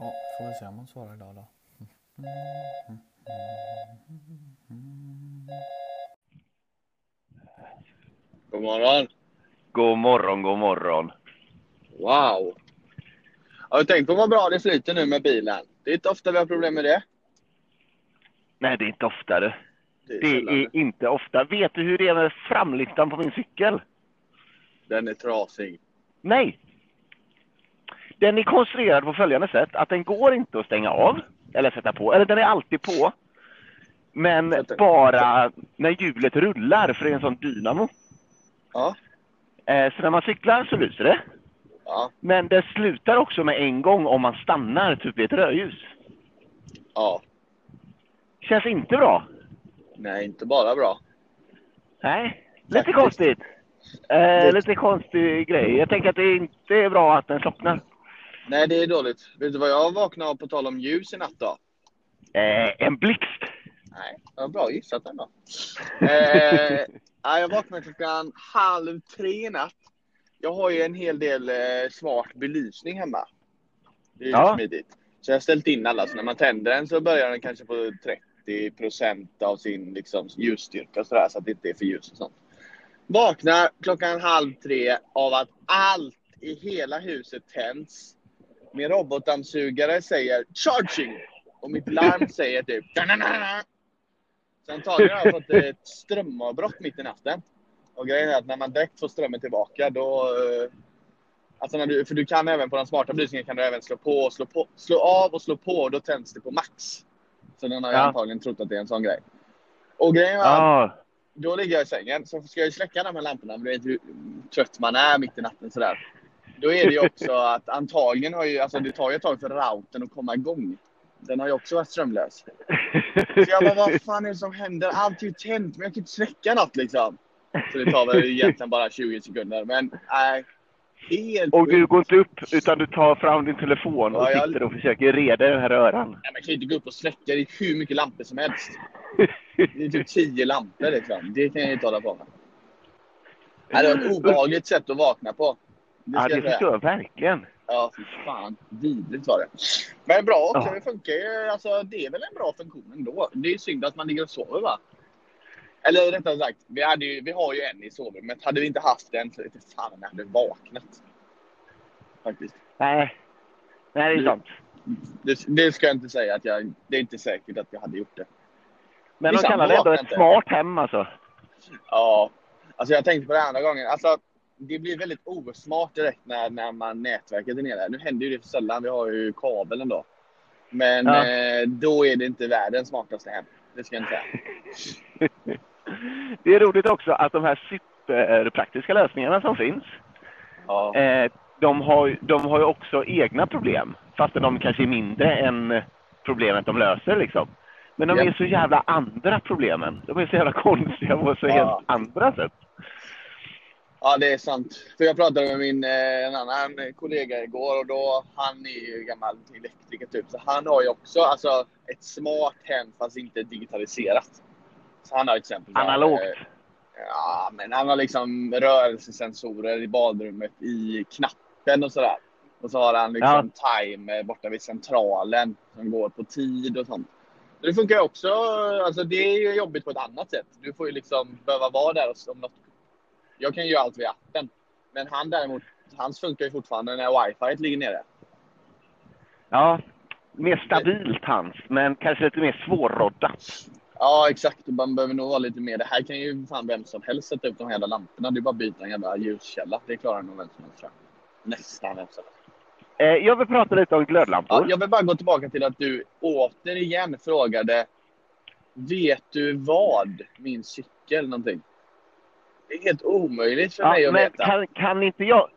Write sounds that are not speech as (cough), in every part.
Ja, får vi se om hon svarar idag då. God morgon. God morgon, god morgon. Wow. Har du tänkt på vad bra det flyter nu med bilen? Det är inte ofta vi har problem med det. Nej, det är inte ofta det. Det sällan. är inte ofta. Vet du hur det är med framlyktan på min cykel? Den är trasig. Nej. Den är konstruerad på följande sätt att den går inte att stänga av eller sätta på. Eller den är alltid på. Men bara när hjulet rullar, för det är en sån dynamo. Ja. Eh, Så när man cyklar så lyser det. Ja. Men det slutar också med en gång om man stannar, typ vid ett rödljus. Ja. Känns inte bra. Nej, inte bara bra. Nej, lite Faktiskt. konstigt. Eh, lite konstig grej. Jag tänker att det inte är bra att den slocknar. Nej, det är dåligt. Vet du vad jag vaknade av på tal om ljus i natt då? Eh, en blixt. Nej, det var bra gissat ändå. eh, (laughs) ja, jag vaknade klockan halv tre i natt. Jag har ju en hel del eh, svart belysning hemma. Det är ju Ja. smidigt. Så jag har ställt in alla, så när man tänder den så börjar den kanske på 30 procent av sin liksom, ljusstyrka och sådär, så att det inte är för ljus och sånt. Vaknar klockan halv tre av att allt i hela huset tänds. Min robotdammsugare säger charging och mitt larm säger typ "Da-na-na-na". Antagligen har jag fått ett strömavbrott mitt i natten. Och grejen är att när man direkt får strömmen tillbaka då... eh, Alltså när du, för du kan även på den smarta belysningen kan du även slå på och slå på. Slå av och slå på och då tänds det på max. Så den har jag Ja. antagligen trott att det är en sån grej. Och grejen var att Ja, då ligger jag i sängen, så ska jag släcka de här lamporna, men du vet hur trött man är mitt i natten sådär. Då är det ju (laughs) också att antagligen har ju, alltså det tar ju ett tag för routern att komma igång. Den har ju också varit strömlös. Så jag bara, vad fan är det som händer? Allt är ju tänt, men jag kan inte släcka något liksom. Så det tar väl egentligen bara 20 sekunder, men nej. Helt och du går inte upp utan du tar fram din telefon och Ja, jag- sitter och försöker reda den här röran. Nej, man kan ju inte gå upp och släcka, det är hur mycket lampor som helst. Det är typ 10 lampor liksom. Det kan jag inte hålla på med. Det var ett (laughs) obehagligt sätt att vakna på. Ja, det förstår jag verkligen. Ja, fy fan. Vidrigt var det. Men bra också. Ja. Det funkar ju. Alltså, det är väl en bra funktion ändå. Det är synd att man ligger och sover, va? Eller rättare sagt, vi, hade ju, vi har ju en i sovrummet. Hade vi inte haft den så inte fan jag hade vaknat. Faktiskt. Nej, Nej det är sant. Det, det ska jag inte säga. att jag, Det är inte säkert att jag hade gjort det. Men de kallar det ändå ett inte. smart hem alltså. Ja, alltså jag tänkte på det andra gången. Alltså, det blir väldigt osmart direkt när, när man nätverket är nere. Nu händer ju det för sällan. Vi har ju kabeln då. Men Ja. eh, då är det inte världens smartaste hem. Det ska jag inte säga. (laughs) Det är roligt också att de här superpraktiska lösningarna som finns, Ja. eh, de, har, de har ju också egna problem. Fastän de kanske är mindre än problemet de löser liksom. Men de Ja. är så jävla andra problemen. De är så jävla konstiga på så helt andra sätt. Ja, det är sant. För jag pratade med min eh, en annan kollega igår och då, han är ju gammal elektriker typ. Så han har ju också alltså, ett smart hem fast inte digitaliserat. Så han har till exempel Analogt. eh, Ja, men han har liksom rörelsesensorer i badrummet, i knappen och sådär. Och så har han liksom timer borta vid centralen som går på tid och sånt. Så Det funkar ju också, alltså det är ju jobbigt på ett annat sätt. Du får ju liksom behöva vara där om något. Jag kan ju göra allt via appen. Men han däremot, hans funkar ju fortfarande när wifi ligger nere. Ja, mer stabilt hans, men kanske lite mer svårroddat. Ja, exakt. Man behöver nog vara lite mer. Det här kan ju fan vem som helst sätta upp de här jävla lamporna. Det är bara att byta en jävla ljuskälla. Det klarar nog vem som helst. tror jag. Nästan vem som helst. Eh, jag vill prata lite om glödlampor. Ja, jag vill bara gå tillbaka till att du återigen frågade Vet du vad? Min cykel någonting. Det är helt omöjligt för mig Ja, att men veta. kan, kan inte jag...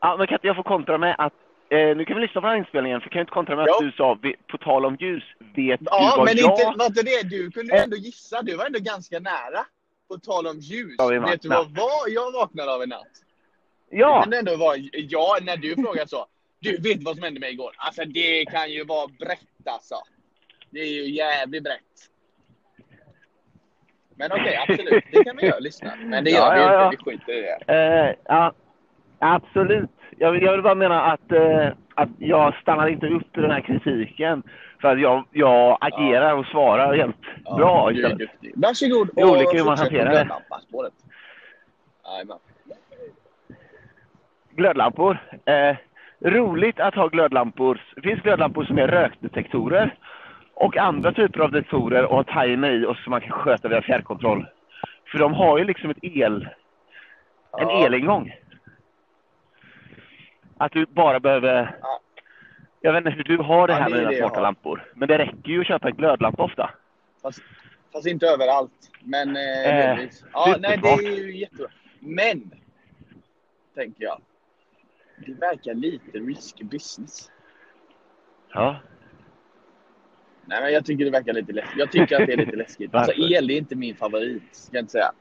Ja, men kan inte jag få kontra med att... Eh, nu kan vi lyssna på den här inspelningen, för kan jag inte kontra med Ja. att du sa, på tal om ljus, vet du Ja, vad men jag... inte, var inte det. Du kunde ju ändå gissa. Du var ändå ganska nära. På tal om ljus. I Vet du vad var jag vaknade av i natt? Det Ja! kan ändå vara, ja, när du frågar så. Du vet vad som hände mig igår? Alltså det kan ju vara brett alltså. Det är ju jävligt brett. Men okej, absolut. Det kan vi göra. Lyssna. Men det gör Ja, vi ja, inte. ja. Vi skiter i det. Eh, ja, absolut. Jag, jag vill bara mena att, eh, att jag stannar inte upp i den här kritiken. För att jag, jag agerar och svarar helt Ja, bra du istället. duktig. Varsågod är olika hur och man hanterar det. Jajamän. Glödlampor. Eh, roligt att ha glödlampor. Det finns glödlampor som är rökdetektorer. Och andra typer av detektorer och ha timer i och som man kan sköta via fjärrkontroll. För de har ju liksom ett el, en Ja. elingång. Att du bara behöver... Ja. Jag vet inte hur du har det Ja, här det med dina smarta lampor. Men det räcker ju att köpa en glödlampa ofta. Fast, fast inte överallt. Men eh, Eh. Ja, nej, det är ju jättebra. Men, tänker jag. Det verkar lite risky business. Ja. Nej, men jag tycker det verkar lite läskigt. Jag tycker att det är lite läskigt. Alltså el är inte min favorit, ska jag inte säga.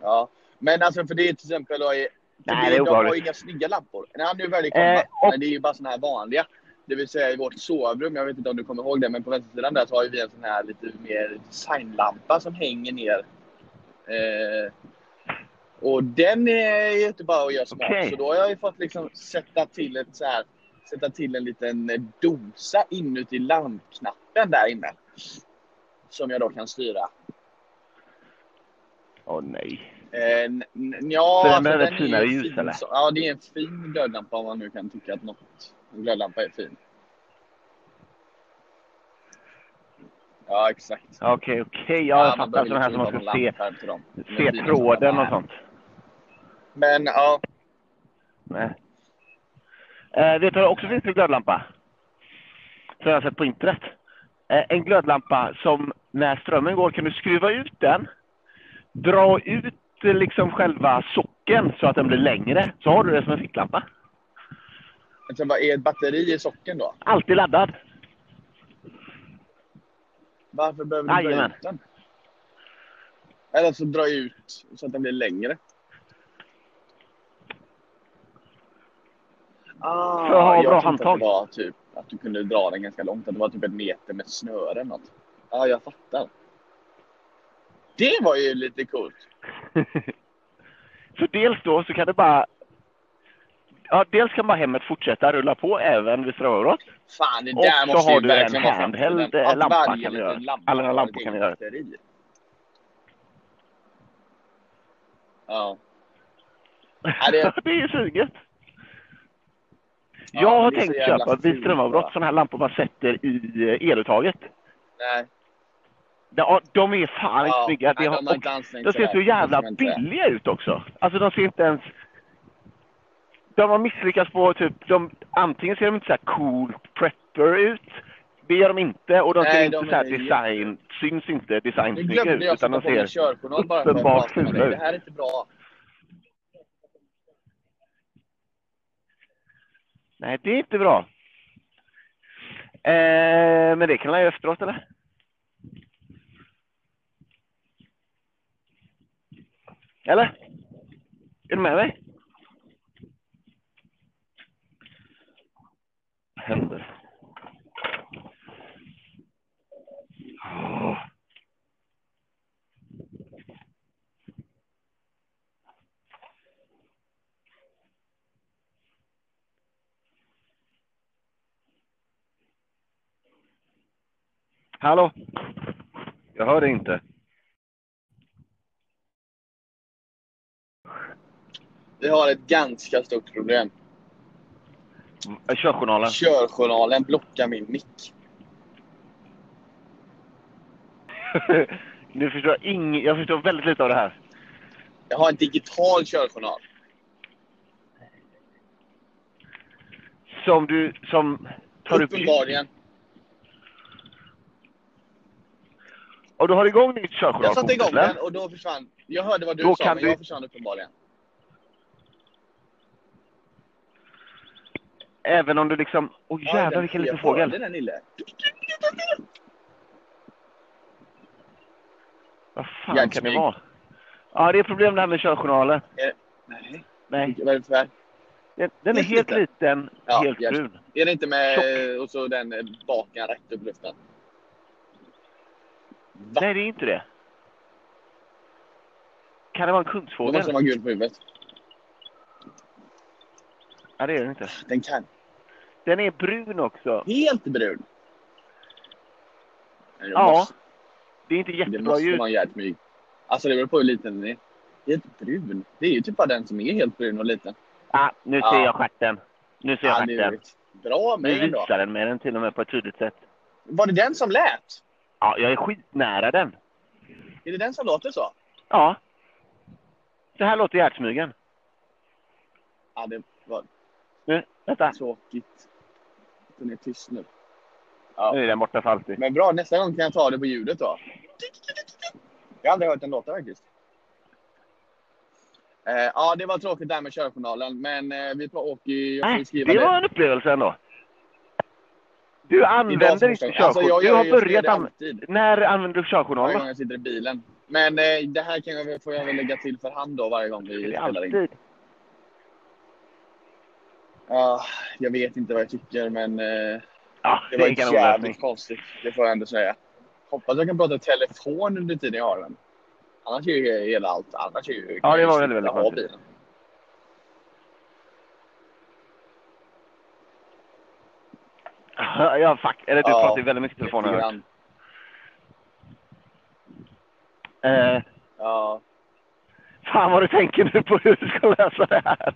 Ja, men alltså för det är till exempel då, Nej, det är de har obehagligt. inga snygga lampor. Nej, nu är det komma. Eh, Men det är ju bara såna här vanliga. Det vill säga i vårt sovrum, jag vet inte om du kommer ihåg det, men på vänstersidan där så har ju vi en sån här lite mer designlampa som hänger ner. Eh, och den är ju inte bara att göra smart. Okej. Så då har jag ju fått liksom sätta till ett så här, sätta till en liten eh, dosa inuti lampknappen där inne. Som jag då kan styra. Åh nej. Eh, ja, Så den alltså, behöver är finare ljus, fin, eller? så- Ja, det är en fin glödlampa om man nu kan tycka att något, en glödlampa är fin. Ja, exakt. Okej, okej. Ja, jag fattar. Sådana här som man ska se, se tråden och sånt. Men ja, Nej. Eh, vet du vad det också finns för glödlampa? Som jag har sett på internet. Eh, en glödlampa som när strömmen går kan du skruva ut den, dra ut eh, liksom själva socken så att den blir längre. Så har du det som en ficklampa. alltså, vad är ett batteri i socken då? Alltid laddad. Varför behöver du dra Jajamän. ut den? Eller så dra ut så att den blir längre. Ah, För att ha jag bra att handtag. det var typ att du kunde dra den ganska långt. Att det var typ en meter med snöre eller något. Ja, jag fattar. Det var ju lite coolt. (laughs) För dels då så kan det bara... Ja, dels kan bara hemmet fortsätta rulla på även vid strömavbrott. Fan, det Och där så måste har ju du en handheld, eh, Att lampa kan du göra. lampa Alla har lampor kan du göra. Ja. (laughs) Ja, det- det är ju suget. Ja, jag har tänkt köpa vid strömavbrott sådana här lampor man sätter i eluttaget. Nej. Ja, de är fan inte Ja, snygga. har, de har de sig ser så jävla billiga ut också. Alltså de ser inte ens... De har misslyckats på typ... De, antingen ser de inte så här coolt prepper ut. Det gör de inte. Och de Nej, ser inte de så här är design... Syns inte glömde ut. Utan de ser uppenbart fula ut. Det här är inte bra. Nej, det är inte bra. Eh, men det kan jag göra efteråt, eller? Eller? Är du med mig? Vad händer? Åh. Hallå? Jag hör dig inte. Vi har ett ganska stort problem. Körjournalen. Körjournalen blockar min mick. (laughs) nu förstår jag ing... Jag förstår väldigt lite av det här. Jag har en digital körjournal. Som du... Som tar upp... Och du har igång ditt körjournal Jag satte igång Eller? den och då försvann... Jag hörde vad du Då sa, kan men du- jag försvann uppenbarligen. Även om du liksom... Åh Ja, jävlar den- vilken liten jag fågel. hörde den lille. Vad fan kan Hjärtsmyg. det vara? Ja, det är problem det här med körjournalen. Nej. Nej, Vad är det för den, den är Helt liten. liten, Ja, helt brun. Är det inte med... Tjock. Och så den eh, baken rätt upp luften? Va? Nej, det är inte det. Kan det vara en Då kungsfågel? måste den vara gul på huvudet. Ja, det är den inte. Den kan... Den är brun också. Helt brun. Det Ja, måste- Det är inte Det jättebra måste ljud. vara jättemyg. Alltså det beror på hur liten den är. Helt brun. Det är ju typ bara den som är helt brun och liten. Ah, nu ser Ja. jag stjärten. Nu ser jag Ja, det är stjärten. bra Nu med då. visar den med den till och med på ett tydligt sätt. Var det den som lät? Ja, jag är skitnära den. Är det den som låter så? Ja. Så här låter hjärtsmygen. Ja, det var Nu, vänta. tråkigt. Den är tyst nu. Ja. Nu är den borta för alltid. Men bra, nästa gång kan jag ta det på ljudet då. Jag har aldrig hört den låta faktiskt. Eh, ja, det var tråkigt där med körjournalen, men eh, vi åker ju Nej, skriva det det. var en upplevelse ändå. Du använder inte första- alltså, körkort. jag du har börjat använda... När använder du körjournal Varje gång jag sitter i bilen. Men eh, det här kan jag, får jag väl lägga till för hand då varje gång vi spelar in. Ja, jag vet inte vad jag tycker, men eh, Ja, det det var jävligt konstigt. Det får jag ändå säga. Hoppas jag kan prata i telefon under tiden jag har den. Annars är ju hela allt. Annars är ju... Ja, det var väldigt, väldigt konstigt. bilen. (laughs) Ja, fuck. Eller du Ja, pratar ju väldigt mycket i telefon har jag. Eh, Ja, fan vad du tänker nu på hur du ska lösa det här.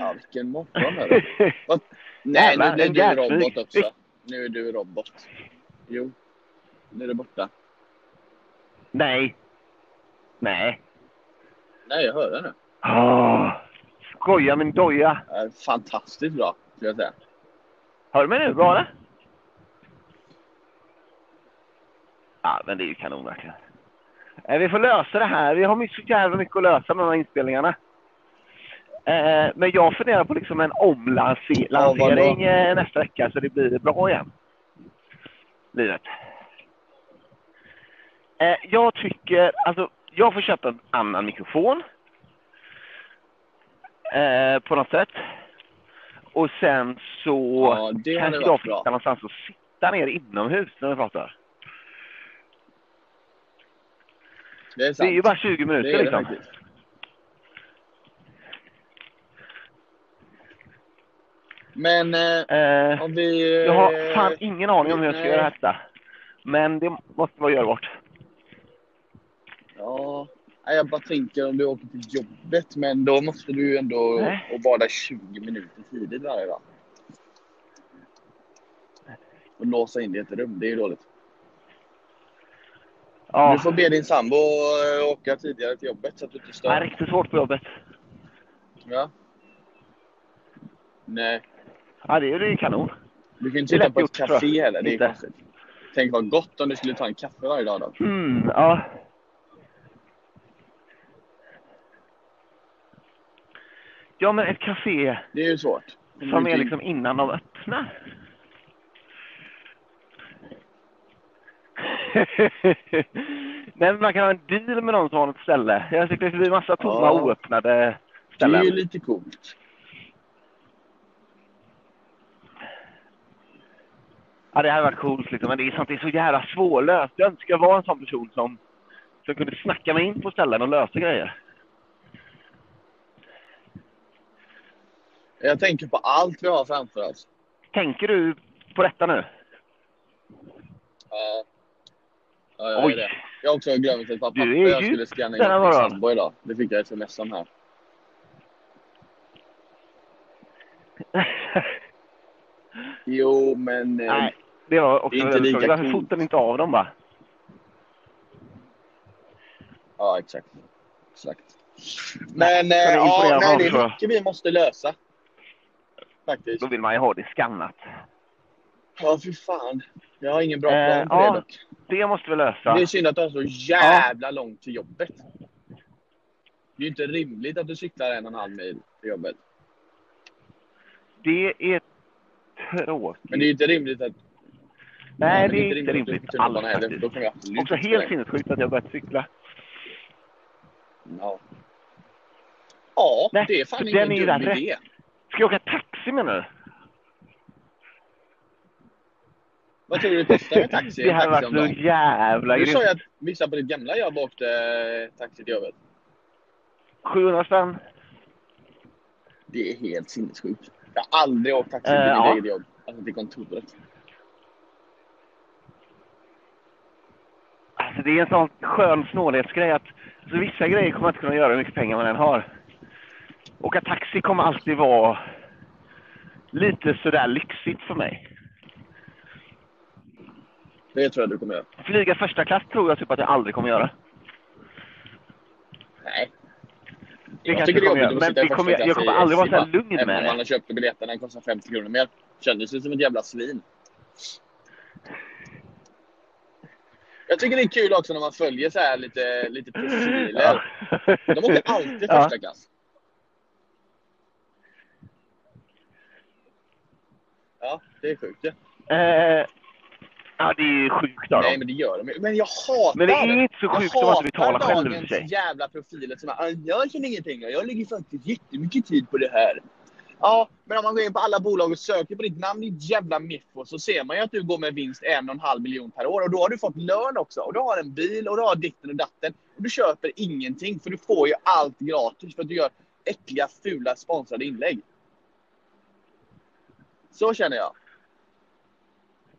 ja, vilken morgon är? Vad? Nej, nu en du robot också. Nu är du robot. Jo, nu är du borta. Nej. Nej. Nej, jag hör det nu. Oh, skoja min doja. Fantastiskt bra, skulle jag säga. Hör du mig nu? Bra eller? Ja, men det är ju kanon verkligen. Eh, Vi får lösa det här. Vi har så jävla mycket att lösa med de här inspelningarna. Eh, men jag funderar på liksom en omlansering Ja, eh, nästa vecka så det blir bra igen. Livet. Eh, jag tycker, alltså, jag får köpa en annan mikrofon. Eh, på något sätt. Och sen så Ja, det kanske bra. hitta någonstans att sitta ner inomhus när vi pratar. Det är Det sant. är ju bara 20 minuter det det liksom. faktiskt. Men eh, Eh, om vi... eh, jag har fan ingen aning om hur jag ska göra detta. Men det måste vara görbart. Ja, jag bara tänker om du åker till jobbet, men då måste du ju ändå Nej. och bada 20 minuter tidigt varje dag. Och låsa in dig i ett rum, det är ju dåligt. Ja, Du får be din sambo eh, åka tidigare till jobbet så att du inte det är stör. riktigt svårt på jobbet. Ja. Nej, Ja, det är ju kanon. du kan inte sitta på ett gjort, café heller, det är Inte. konstigt. Tänk vad gott om du skulle ta en kaffe varje dag då. Mm, ja. Ja, men ett café Det är ju svårt. som är liksom innan de öppnar. Nej, (laughs) men man kan ha en deal med någon som har ett ställe. Jag tycker det blir massa tomma Ja. oöppnade Det är ju lite coolt. Ja, det hade varit coolt liksom, men det är sånt det är så jävla svårlöst. Jag önskar vara en sån person som, som kunde snacka mig in på ställen och lösa grejer. Jag tänker på allt vi har framför oss. Tänker du på detta nu? Ja. Ja, jag Oj. är det. Jag har också glömt ett par papper jag skulle scanna in min sambo idag. Det fick jag sms om här. (laughs) Jo, men... eh, Nej, det var också inte lika. Varför coolt. fotar inte av dem bara? Ja, exakt. Exakt. Men Nej, eh, kan du ja, nej, det är mycket vi måste lösa. Faktiskt. Då vill man ju ha det skannat. Ja, fy fan. Jag har ingen bra Eh, plan på ja. det dock. Det måste vi lösa. Det är synd att du har så jävla långt till jobbet. Det är ju inte rimligt att du cyklar en och en halv mil till jobbet. Det är tråkigt. Men det är ju inte rimligt att... Nej, Ja, det är inte rimligt alls faktiskt. Också helt sinnessjukt att jag börjat cykla. Ja, ja Nej, det är fan ingen dum idé. Ska jag åka taxi menar du? Vad tror du det kostar med taxi? Det en hade taxi varit så jävla Du sa ju grymt. att vissa på ditt gamla jobb åkte eh, taxi till jobbet. 700 spänn. Det är helt sinnessjukt. Jag har aldrig åkt taxi till Eh, mitt ja. eget jobb. Alltså till kontoret. Alltså det är en sån skön snålhetsgrej att alltså vissa grejer kommer man inte kunna göra hur mycket pengar man än har. Åka taxi kommer alltid vara lite sådär lyxigt för mig. Det tror jag du kommer göra. Flyga första klass tror jag typ att jag aldrig kommer göra. Nej. Det jag kanske det kommer göra, men det kommer, jag kommer aldrig vara så här va? lugn Även med om man det. har köpt biljetten, den kostar 50 kronor mer. Kändes ju som ett jävla svin. Jag tycker det är kul också när man följer så här lite, lite profiler. De åker alltid Ja. första klass. Ja, det är sjukt ja. Eh, ja, det är ju sjukt av Nej, dem. men det gör de. Men jag hatar Men det är inte så jag sjukt som att betalar hatar själv i och dagens för sig. jävla profiler som är, jag tjänar inga pengar, jag lägger faktiskt jättemycket tid på det här. Ja, men om man går in på alla bolag och söker på ditt namn, ditt jävla miffo, så ser man ju att du går med vinst en och en halv miljon per år. Och då har du fått lön också. Och du har en bil och du har ditten och datten. Och du köper ingenting, för du får ju allt gratis för att du gör äckliga, fula, sponsrade inlägg. Så känner jag.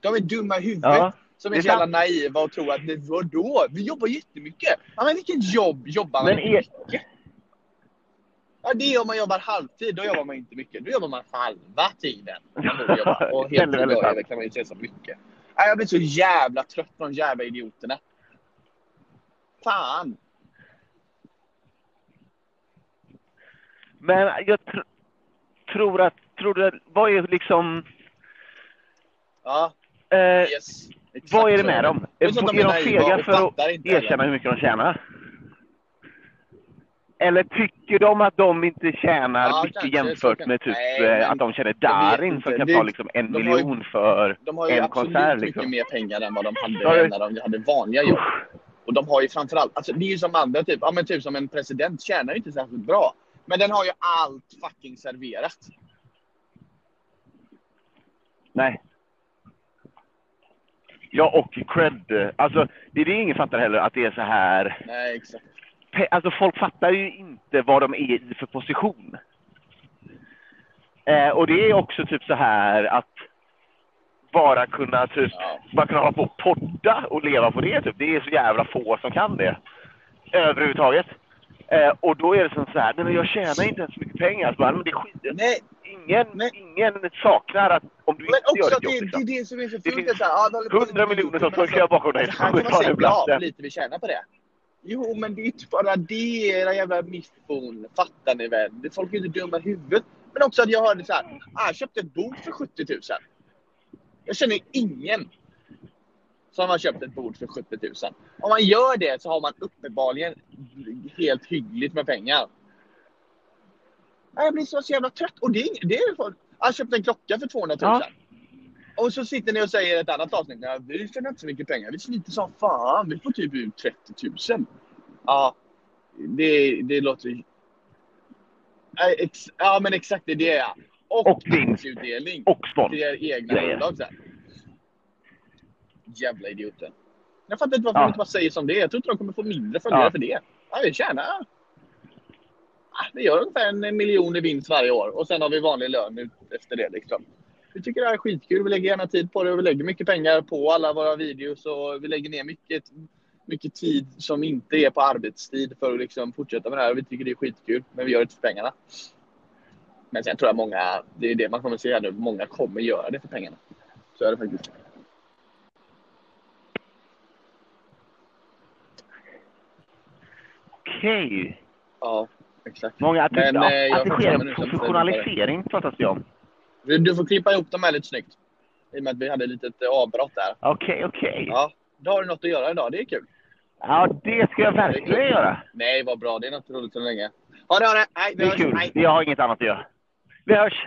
De är dumma i huvudet. Ja, Som är är så jävla naiva och tror att det vadå? Vi jobbar jättemycket. Ja, men vilket jobb jobbar man Men inte är- mycket? Ja, det är om man jobbar halvtid. Då jobbar man inte mycket. Då jobbar man halva tiden. Jobba. (laughs) Och sant. är- kan man ju se som mycket. Ja, jag blir så jävla trött på de jävla idioterna. Fan. Men jag tr- tror att, tror du, vad är liksom, Ja, eh, yes. Vad är det med dem? Är, de är de fega för att erkänna hur mycket de tjänar? Eller tycker de att de inte tjänar Ja, mycket kanske. Jämfört kan- med typ Nej, eh, att de känner Darin som kan Det- ta liksom en miljon för De har ju en absolut konsert mycket liksom. mer pengar än vad de hade när de hade vanliga jobb. Och de har ju framförallt, alltså det är ju som andra typ, ja men typ som en president tjänar ju inte särskilt bra. Men den har ju allt fucking serverat. Nej. Ja, och cred. Alltså, det är det ingen fattar heller, att det är så här. Nej, exakt. Alltså, folk fattar ju inte vad de är i för position. Eh, och det är också typ så här att bara kunna typ, Ja. bara kunna hålla på och podda och leva på det. Typ. Det är så jävla få som kan det. Överhuvudtaget. Eh, och då är det som så här, nej men jag tjänar inte ens så mycket pengar. Alltså, bara, men det är skit. Nej, Ingen, ingen saknar att om du men inte gör ditt det, jobb. Liksom. det är det som är så Det fult. finns det är så här, ja, de håller på 100 med miljoner som men jag bakom dig. tar säga, du blasten. ja, lite vi tjänar på det. Jo, men det är inte bara det, era jävla miffon. Fattar ni väl? Det- Folk är inte dumma i huvudet. Men också att jag hörde så här, ah, jag köpte ett bord för 70 000. Jag känner ingen som har köpt ett bord för 70 000. Om man gör det så har man uppenbarligen helt hyggligt med pengar. Jag blir så jävla trött. Och det är, det är folk. Jag köpte en klocka för 200 000. Ja. Och så sitter ni och säger i ett annat avsnitt, ja, vi tjänar inte så mycket pengar, vi sliter som fan, vi får typ ut 30 000. Ja, det, det låter ja, men exakt det är det ja. Och, Och vinst. aktieutdelning Och spons. till er egna Grejer. bolag sen. Jävla idioter. Jag fattar inte varför Ja. de inte bara säger som det är. Jag tror inte de kommer få mindre följare Ja. för det. Ja, vi tjänar... Ja, Vi gör ungefär en miljon i vinst varje år och sen har vi vanlig lön efter det. Liksom. Vi tycker det här är skitkul. Vi lägger gärna tid på det och vi lägger mycket pengar på alla våra videos och vi lägger ner mycket, mycket tid som inte är på arbetstid för att liksom fortsätta med det här. Vi tycker det är skitkul, men vi gör det inte för pengarna. Men sen tror jag många, det är det man kommer se här nu, många kommer göra det för pengarna. Så är det faktiskt. Okej. Ja, exakt. Många, att, Men, ja, eh, jag att det sker en professionalisering pratas det om. Du, du får klippa ihop dem här lite snyggt. I och med att vi hade ett litet eh, avbrott där. Okej, okej. Ja, då har du något att göra idag. Det är kul. Ja, det ska jag verkligen göra. Nej, vad bra. Det är något roligt så länge. Ha det, ha det. Hej, vi Det är hörs. kul. Hej. Jag har inget annat att göra. Vi hörs!